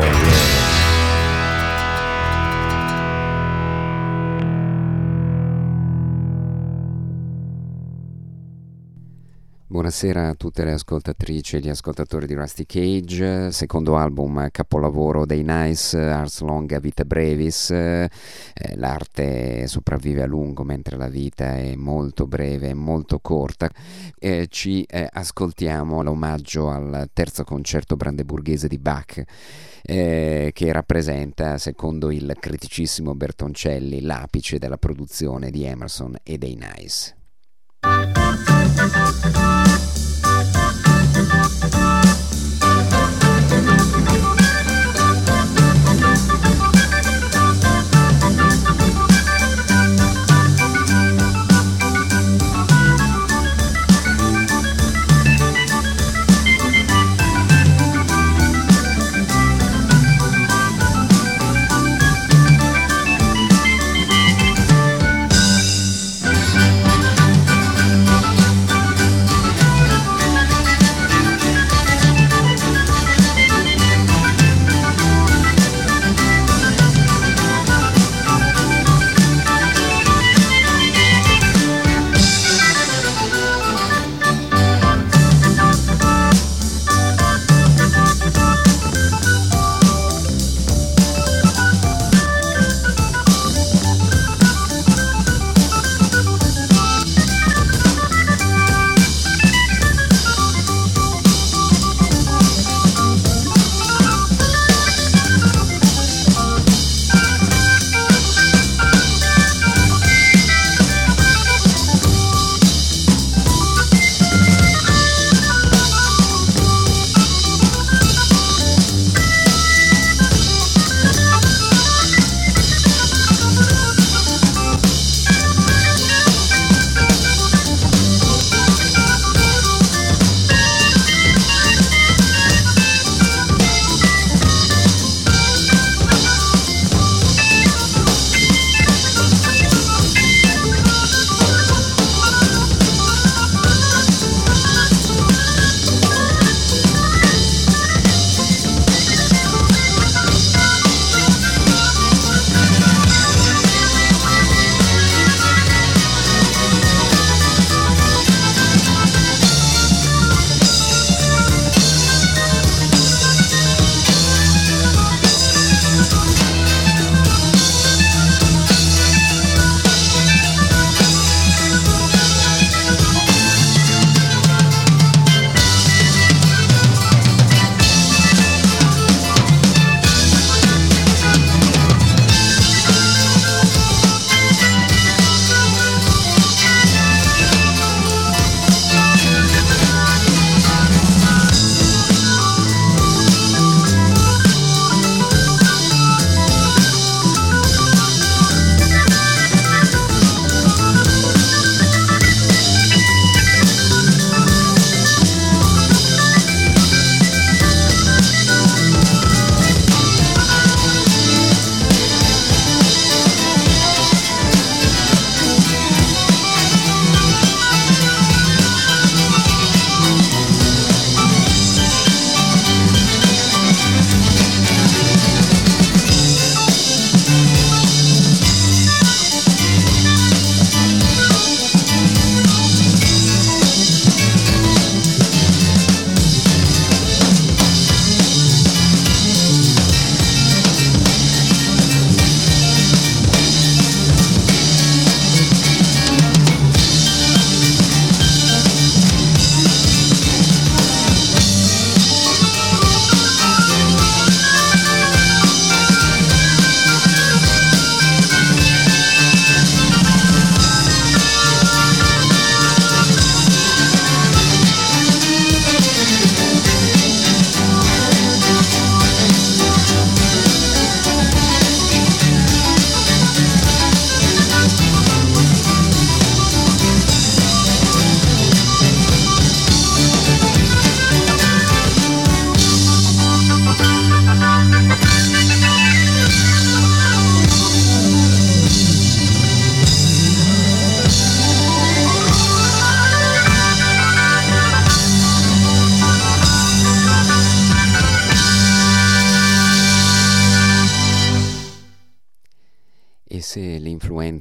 Oh, Amen. Buonasera a tutte le ascoltatrici e gli ascoltatori di Rusty Cage, secondo album capolavoro dei Nice, Ars Longa Vita Brevis, eh, l'arte sopravvive a lungo mentre la vita è molto breve e molto corta. Eh, ci eh, ascoltiamo l'omaggio al terzo concerto brandeburghese di Bach. Eh, che rappresenta, secondo il criticissimo Bertoncelli, l'apice della produzione di Emerson e dei Nice.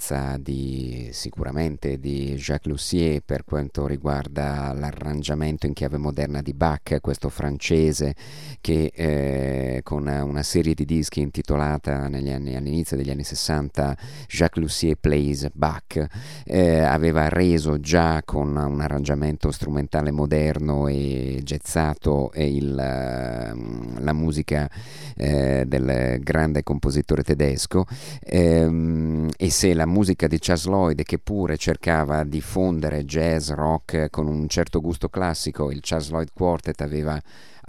L'influenza di, sicuramente di Jacques Lussier per quanto riguarda l'arrangiamento in chiave moderna di Bach, questo francese che eh, con una serie di dischi intitolata anni, all'inizio degli anni 60 Jacques Lussier Plays Bach, eh, aveva reso già con un arrangiamento strumentale moderno e jazzato il, la musica eh, del grande compositore tedesco ehm, e se la musica di Charles Lloyd che pure cercava di fondere jazz, rock con un certo gusto classico, il Charles Lloyd Quartet aveva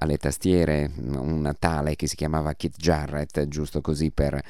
alle tastiere un tale che si chiamava Kit Jarrett, giusto così per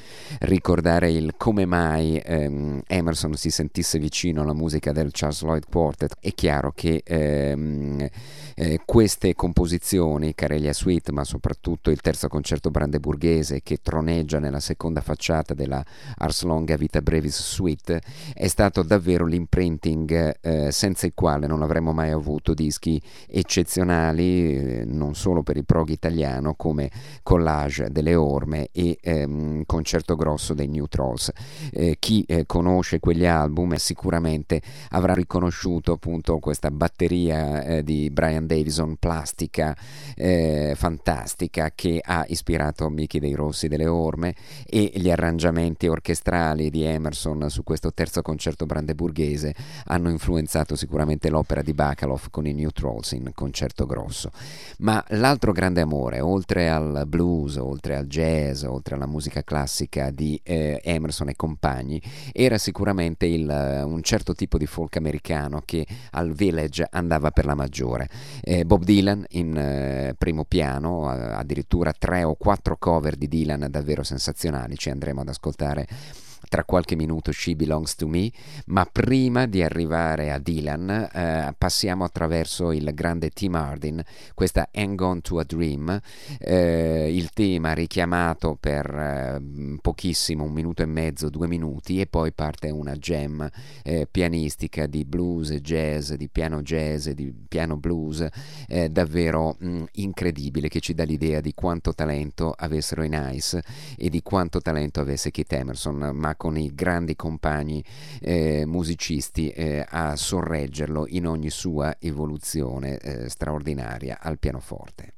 ricordare il come mai ehm, Emerson si sentisse vicino alla musica del Charles Lloyd Quartet. È chiaro che ehm, eh, queste composizioni, Carelia Suite, ma soprattutto il terzo concerto brandeburghese che troneggia nella seconda facciata della Ars Longa Vita Brevis Suite, è stato davvero l'imprinting eh, senza il quale non avremmo mai avuto dischi eccezionali, eh, non solo solo per il prog italiano come collage delle orme e ehm, concerto grosso dei New Trolls. Eh, chi eh, conosce quegli album sicuramente avrà riconosciuto appunto questa batteria eh, di Brian Davison plastica eh, fantastica che ha ispirato Mickey dei Rossi delle Orme e gli arrangiamenti orchestrali di Emerson su questo terzo concerto brandeburghese hanno influenzato sicuramente l'opera di Bacaloff con i New Trolls in concerto grosso. Ma la L'altro grande amore, oltre al blues, oltre al jazz, oltre alla musica classica di eh, Emerson e compagni, era sicuramente il, un certo tipo di folk americano che al Village andava per la maggiore. Eh, Bob Dylan in eh, primo piano, addirittura tre o quattro cover di Dylan davvero sensazionali, ci andremo ad ascoltare tra qualche minuto She Belongs to Me, ma prima di arrivare a Dylan eh, passiamo attraverso il grande Tim Hardin, questa Hang On to a Dream, eh, il tema richiamato per eh, pochissimo, un minuto e mezzo, due minuti, e poi parte una jam eh, pianistica di blues jazz, di piano jazz, di piano blues, eh, davvero mh, mm, incredibile, che ci dà l'idea di quanto talento avessero i Nice e di quanto talento avesse Keith Emerson, ma con i grandi compagni eh, musicisti eh, a sorreggerlo in ogni sua evoluzione eh, straordinaria al pianoforte.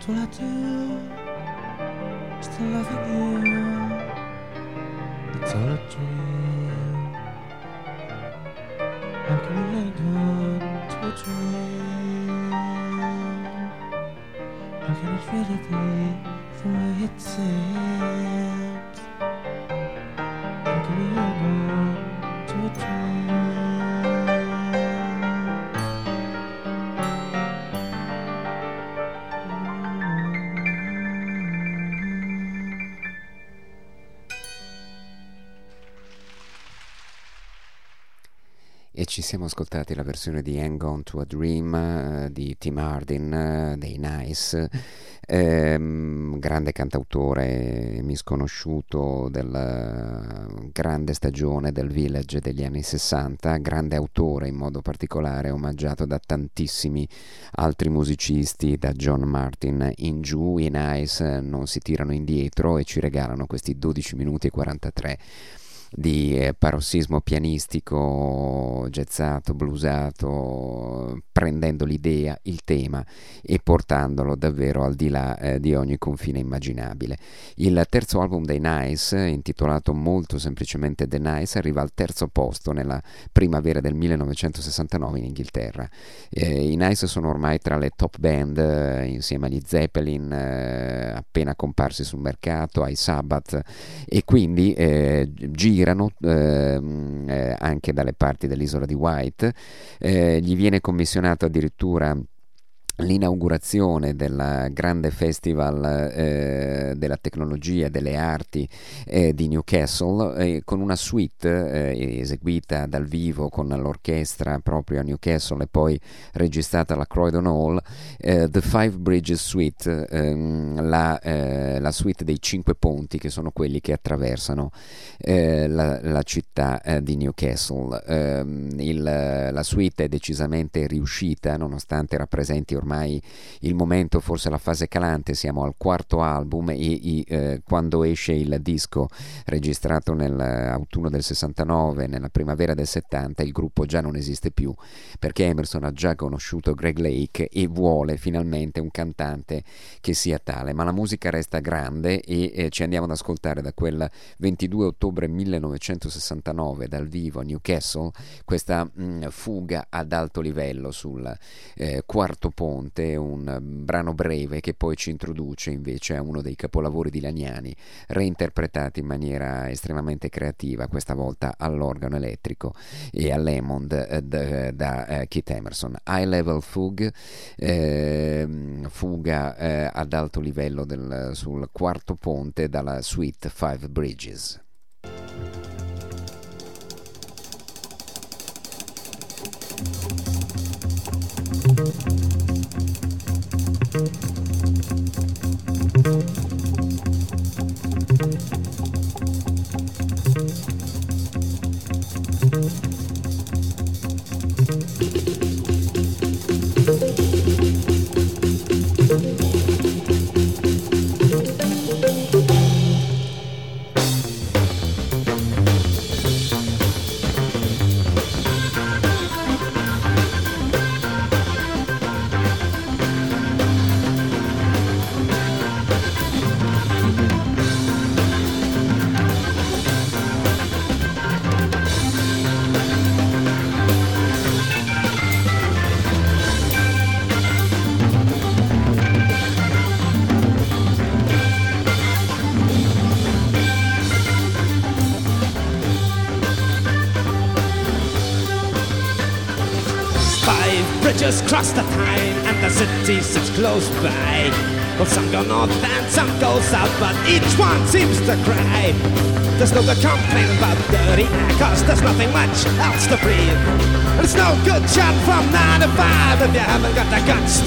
What what I do. Still loving you. It's all a dream. How can you lay down to a dream? How can it really be for way it seems? How can you? Siamo ascoltati la versione di Hang On to a Dream uh, di Tim Hardin uh, dei Nice, ehm, grande cantautore misconosciuto della grande stagione del village degli anni 60, grande autore in modo particolare, omaggiato da tantissimi altri musicisti, da John Martin in giù, i Nice non si tirano indietro e ci regalano questi 12 minuti e 43 di eh, parossismo pianistico, jazzato, bluesato, prendendo l'idea, il tema e portandolo davvero al di là eh, di ogni confine immaginabile. Il terzo album dei Nice, intitolato molto semplicemente The Nice, arriva al terzo posto nella primavera del 1969 in Inghilterra. Eh, I Nice sono ormai tra le top band eh, insieme agli Zeppelin eh, appena comparsi sul mercato, ai Sabbath e quindi eh, girano ehm, eh, anche dalle parti dell'isola di White. Eh, gli viene commissionato addirittura l'inaugurazione del grande festival eh, della tecnologia e delle arti eh, di Newcastle eh, con una suite eh, eseguita dal vivo con l'orchestra proprio a Newcastle e poi registrata alla Croydon Hall eh, The Five Bridges Suite ehm, la, eh, la, suite dei cinque ponti che sono quelli che attraversano la, la, città di Newcastle. Ehm, il, la suite è decisamente riuscita nonostante rappresenti ormai ormai il momento, forse la fase calante, siamo al quarto album e, e eh, quando esce il disco registrato nell'autunno del 69, nella primavera del 70, il gruppo già non esiste più perché Emerson ha già conosciuto Greg Lake e vuole finalmente un cantante che sia tale, ma la musica resta grande e eh, ci andiamo ad ascoltare da quel 22 ottobre 1969 dal vivo a Newcastle questa mh, mm, fuga ad alto livello sul eh, quarto ponte Ponte, un brano breve che poi ci introduce invece a uno dei capolavori di Lagnani, reinterpretati in maniera estremamente creativa, questa volta all'organo elettrico e all'Hammond eh, da, da uh, Keith Emerson. High Level Fug, eh, fuga eh, ad alto livello del, sul quarto ponte dalla suite Five Bridges.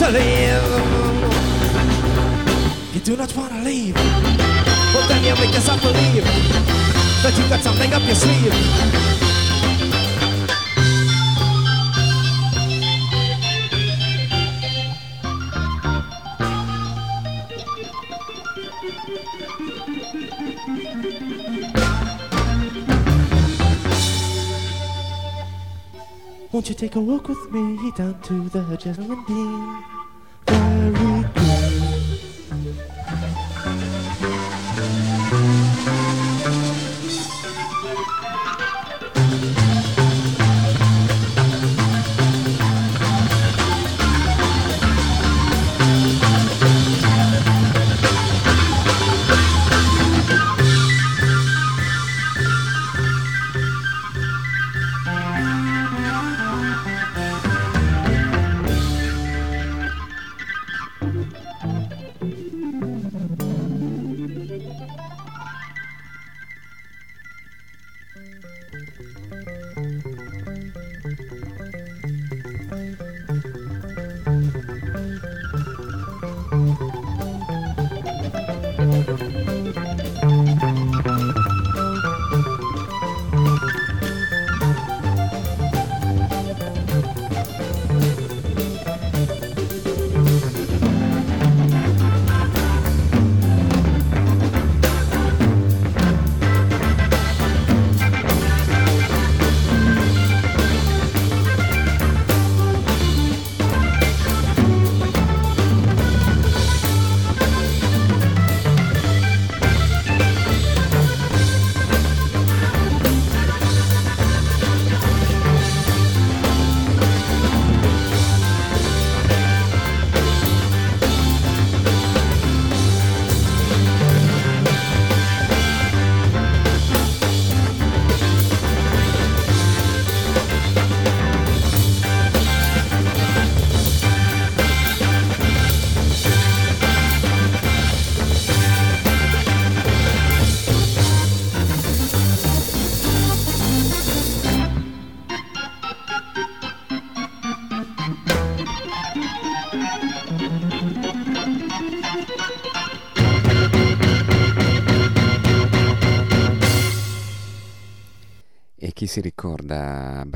To leave. You do not want to leave. Well, then you make yourself believe that you got something up your sleeve. Won't you take a walk with me down to the Gentleman Dean?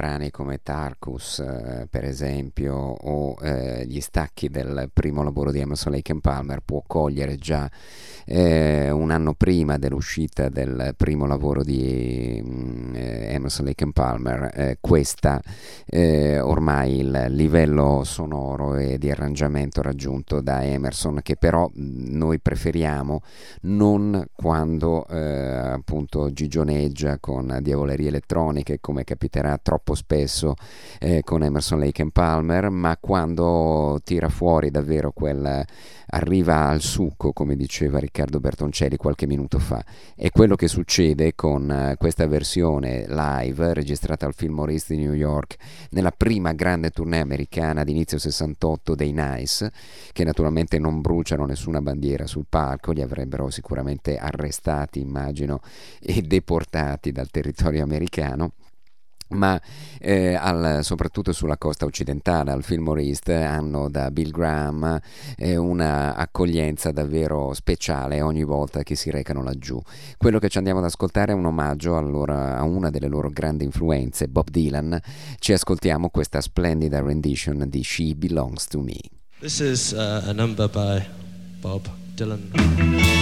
Brani come Tarkus, eh, per esempio, o eh, gli stacchi del primo lavoro di Emerson Lake Palmer può cogliere già eh, un anno prima dell'uscita del primo lavoro di mm, eh, Emerson Lake Palmer, eh, questa eh, ormai il livello sonoro e di arrangiamento raggiunto da Emerson, che però mm, noi preferiamo non quando appunto gigioneggia con diavolerie elettroniche che come capiterà troppo spesso eh, con Emerson Lake and Palmer, ma quando tira fuori davvero quel arriva al succo, come diceva Riccardo Bertoncelli qualche minuto fa. È quello che succede con uh, questa versione live registrata al Fillmore di New York nella prima grande tournée americana di inizio 68 dei Nice, che naturalmente non bruciano nessuna bandiera sul palco, li avrebbero sicuramente arrestati, immagino, e deportati dal territorio americano ma eh, al, soprattutto sulla costa occidentale, al Fillmore East, hanno da Bill Graham eh, una davvero speciale ogni volta che si recano laggiù. Quello che ci andiamo ad ascoltare è un omaggio allora, a una delle loro grandi influenze, Bob Dylan. Ci ascoltiamo questa splendida rendition di She Belongs to Me. This is uh, a number by Bob Dylan.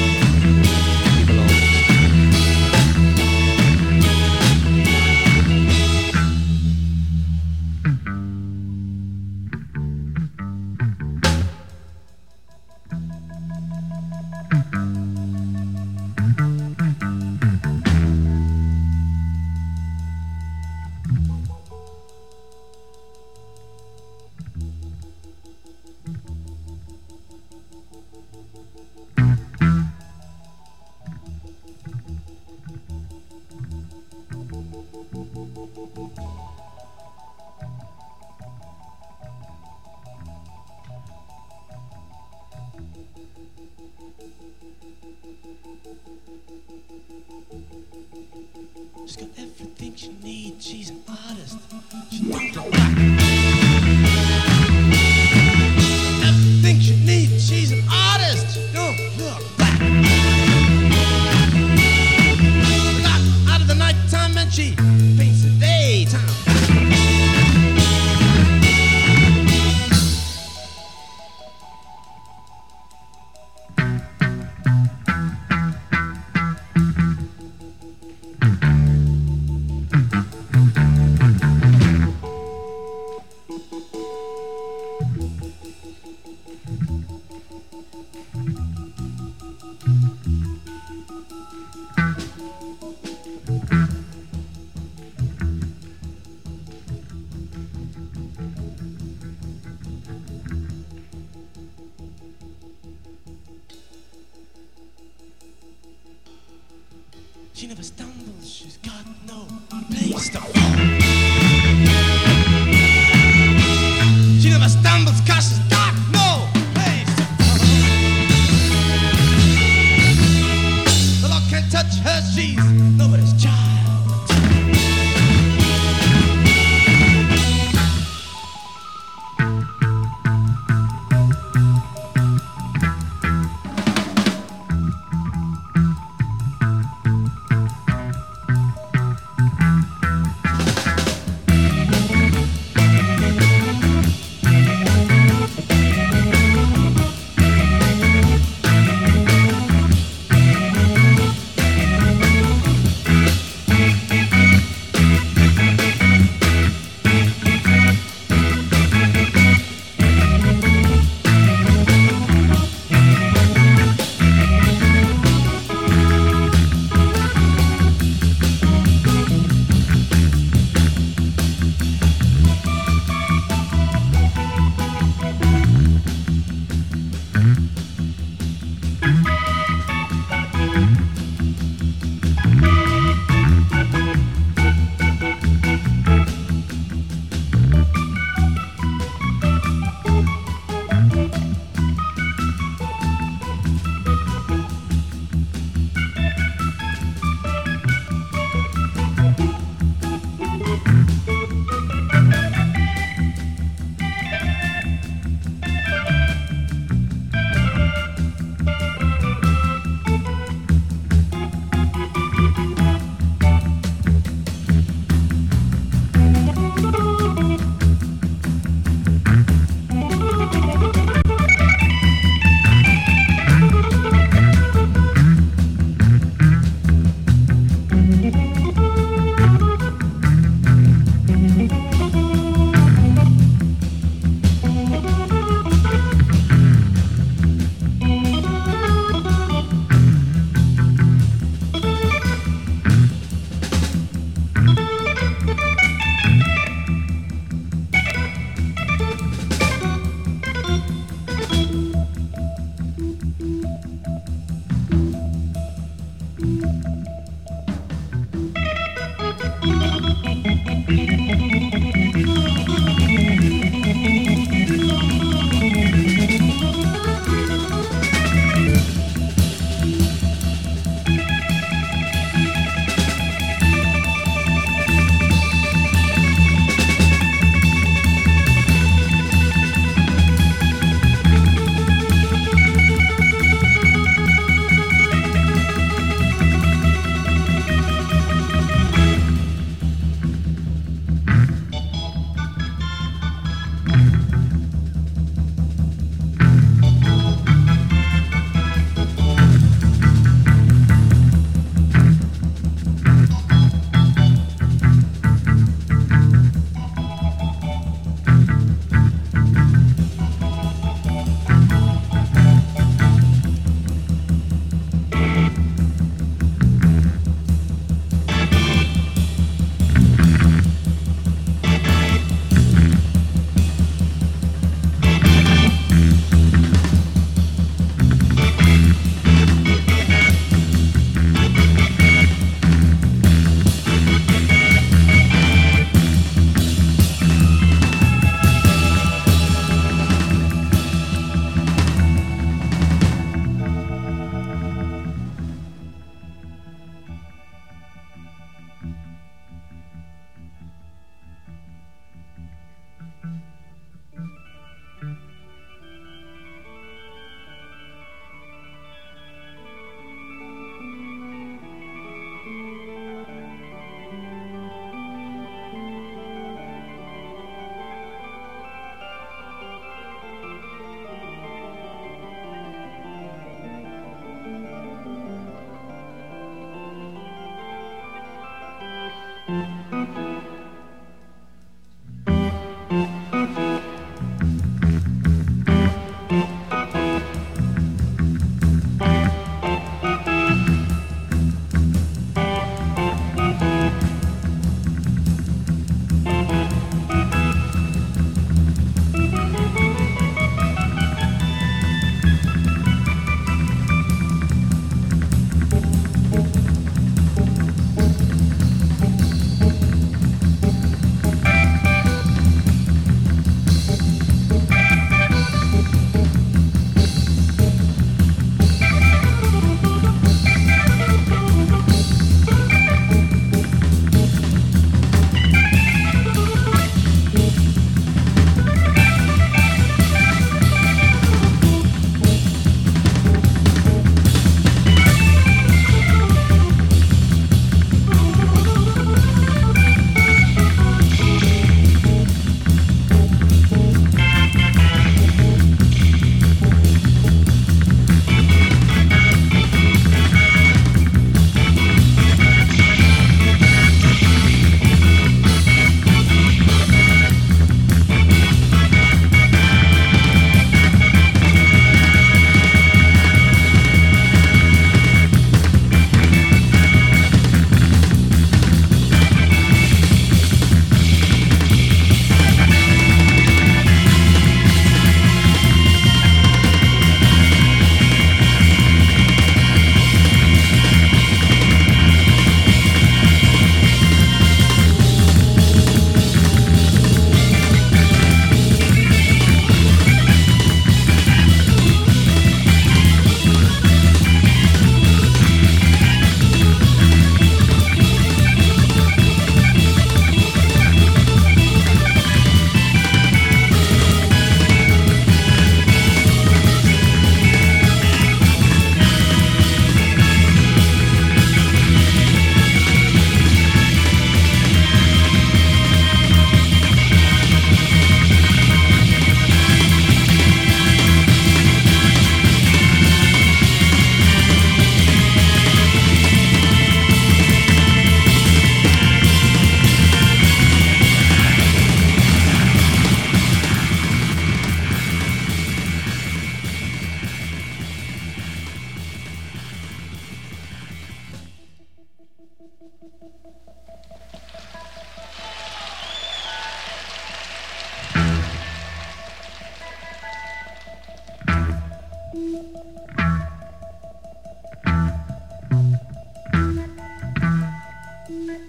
thank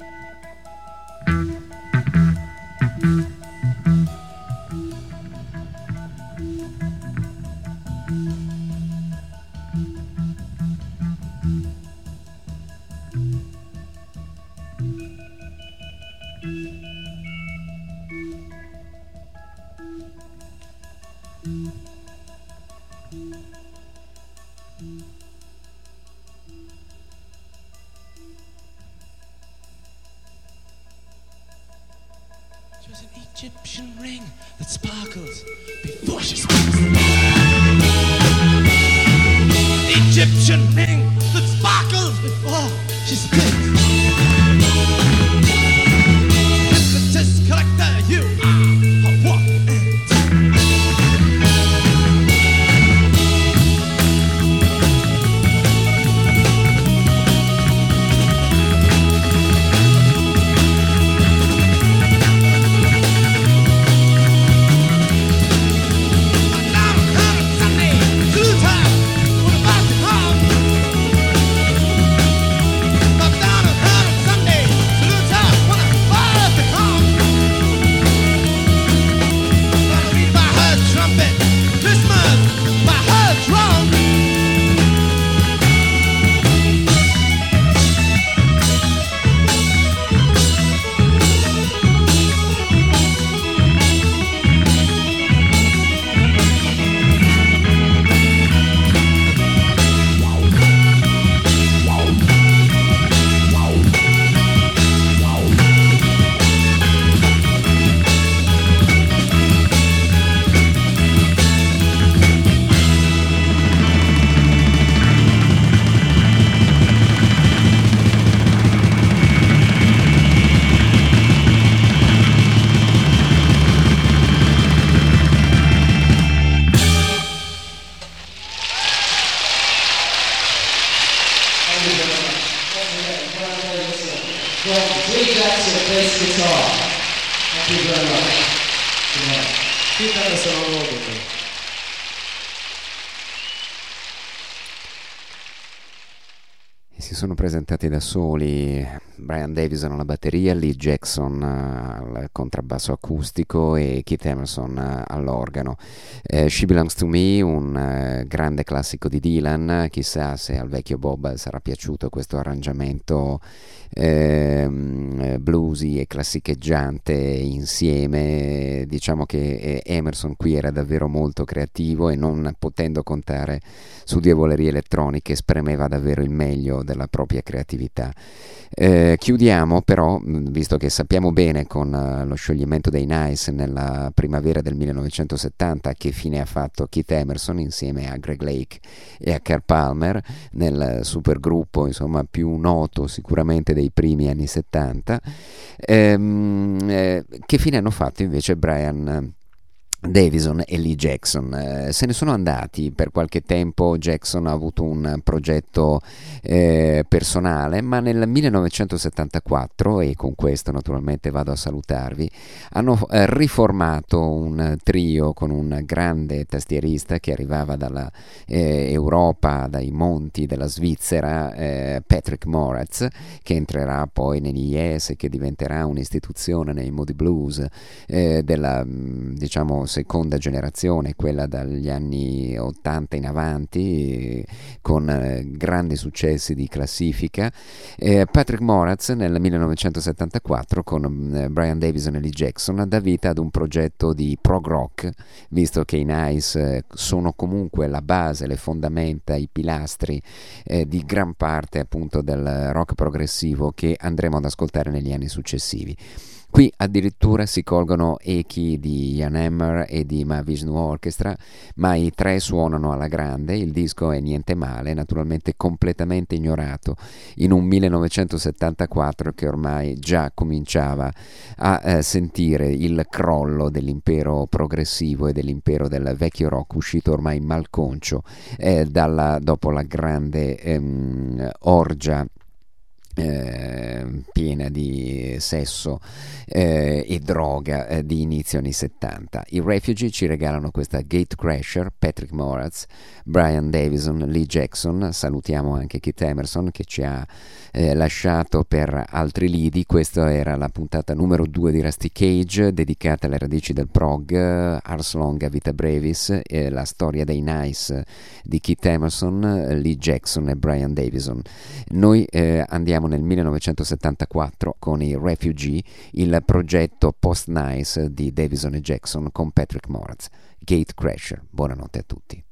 mm-hmm. you presentati da soli Brian Davison alla batteria, Lee Jackson eh, al contrabbasso acustico e Keith Emerson eh, all'organo. Eh, She Belongs to Me, un eh, grande classico di Dylan, chissà se al vecchio Bob sarà piaciuto questo arrangiamento eh, bluesy e classicheggiante insieme. Diciamo che Emerson qui era davvero molto creativo e non potendo contare su diavolerie elettroniche spremeva davvero il meglio della propria creatività. Eh, chiudiamo però, mh, visto che sappiamo bene con eh, lo scioglimento dei Nice nella primavera del 1970 che fine ha fatto Keith Emerson insieme a Greg Lake e a Kerr Palmer nel supergruppo insomma, più noto sicuramente dei primi anni 70, ehm, eh, che fine hanno fatto invece Brian Davison e Lee Jackson. Eh, se ne sono andati per qualche tempo. Jackson ha avuto un progetto eh, personale ma nel 1974 e con questo naturalmente vado a salutarvi hanno eh, riformato un trio con un grande tastierista che arrivava dalla eh, dai monti della Svizzera eh, Patrick Moratz che entrerà poi negli Yes e che diventerà un'istituzione nei Moody Blues eh, della diciamo seconda generazione, quella dagli anni 80 in avanti, con eh, grandi successi di classifica. Eh, Patrick Moraz nel 1974 con eh, Brian Davison e Lee Jackson dà vita ad un progetto di prog rock, visto che i Nice sono comunque la base, le fondamenta, i pilastri eh, di gran parte appunto del rock progressivo che andremo ad ascoltare negli anni successivi. Qui addirittura si colgono echi di Jan Hammer e di Mahavishnu Orchestra, ma i tre suonano alla grande, il disco è niente male, naturalmente completamente ignorato in un 1974 che ormai già cominciava a eh, sentire il crollo dell'impero progressivo e dell'impero del vecchio rock uscito ormai malconcio eh, dalla, dopo la grande ehm, orgia eh, piena di sesso eh, e droga eh, di inizio anni 70. I Refugee ci regalano questa Gatecrasher, Patrick Moraz, Brian Davison, Lee Jackson, salutiamo anche Keith Emerson che ci ha eh, lasciato per altri lidi, questa era la puntata numero 2 di Rusty Cage dedicata alle radici del prog, Ars Longa Vita Brevis, la storia dei Nice di Keith Emerson, Lee Jackson e Brian Davison. Noi eh, andiamo nel 1974 con i Refugee, il progetto post-Nice di Davison e Jackson con Patrick Moraz. Gate Crasher. Buonanotte a tutti.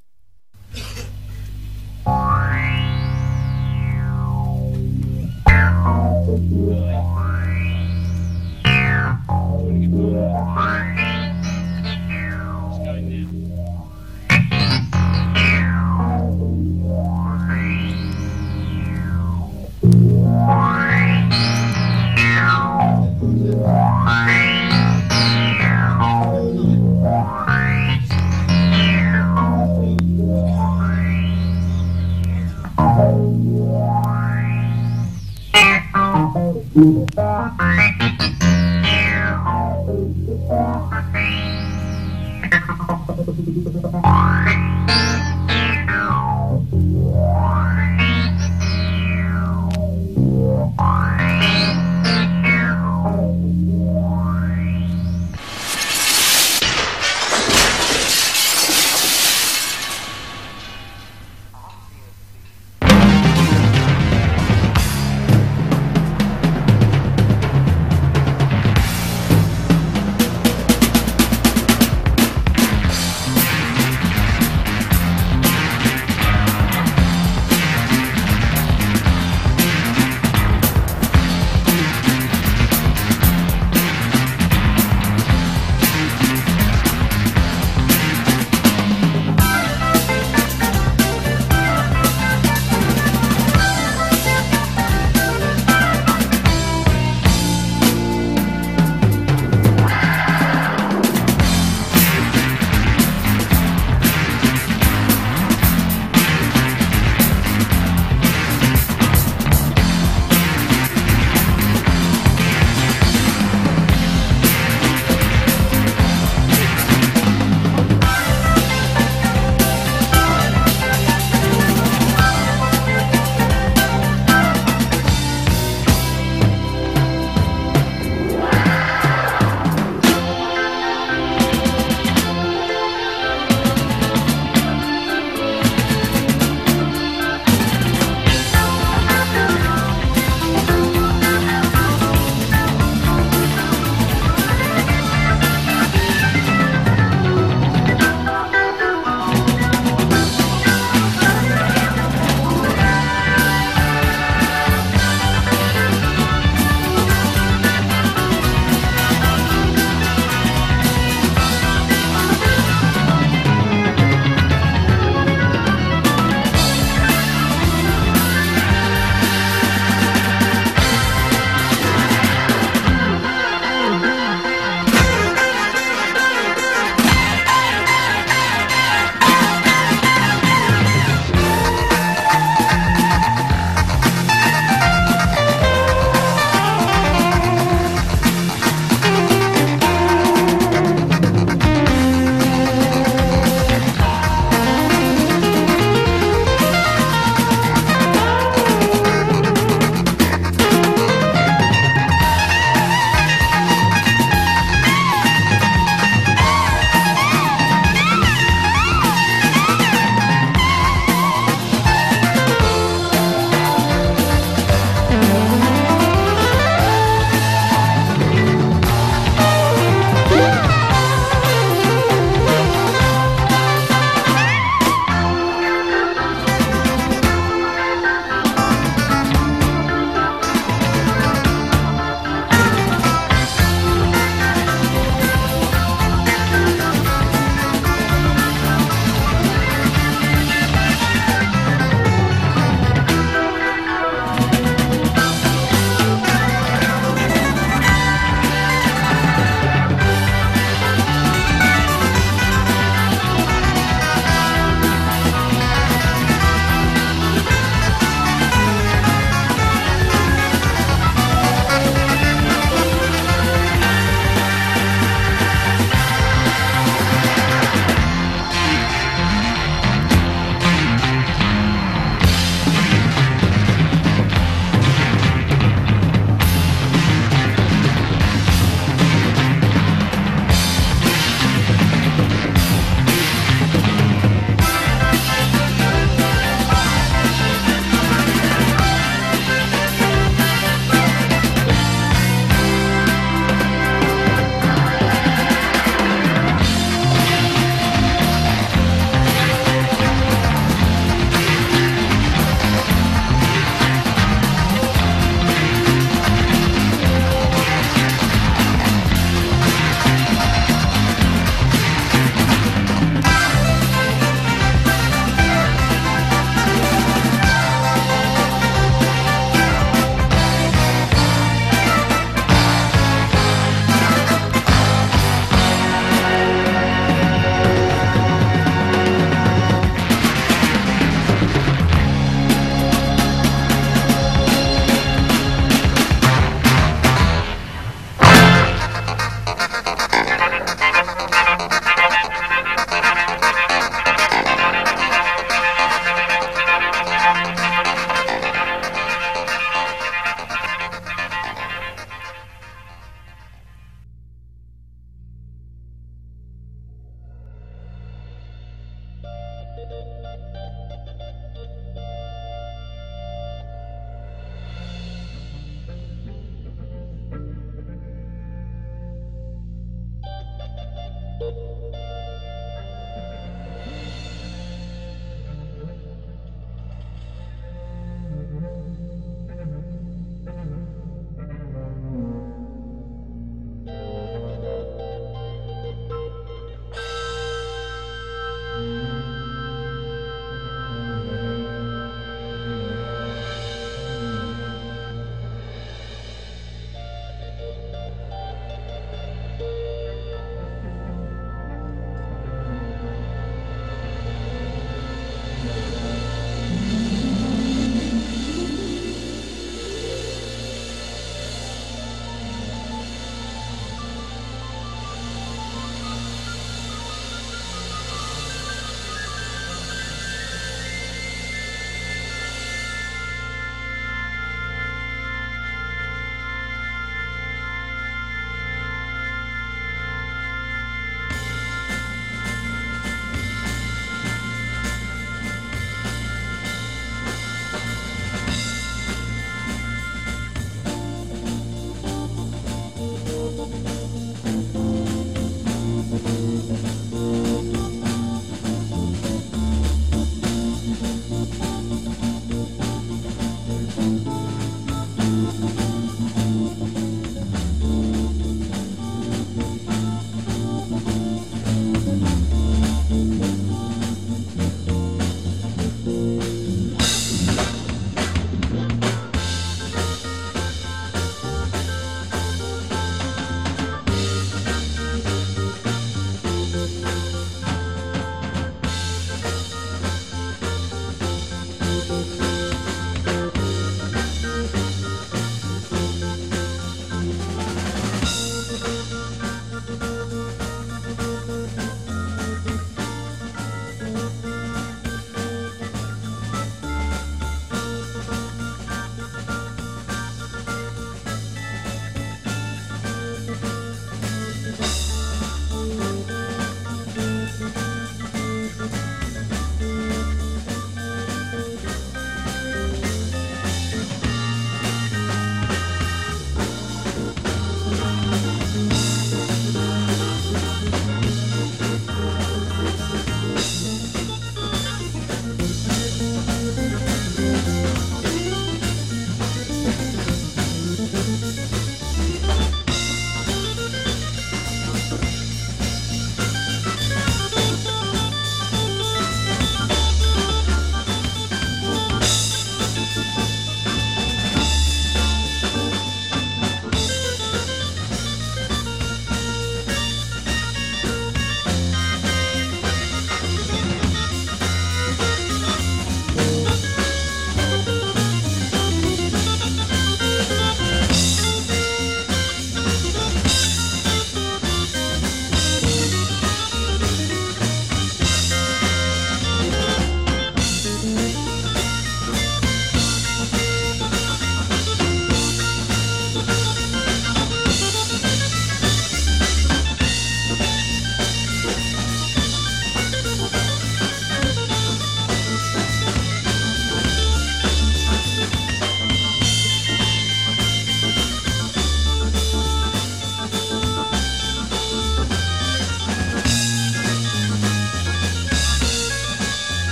Thank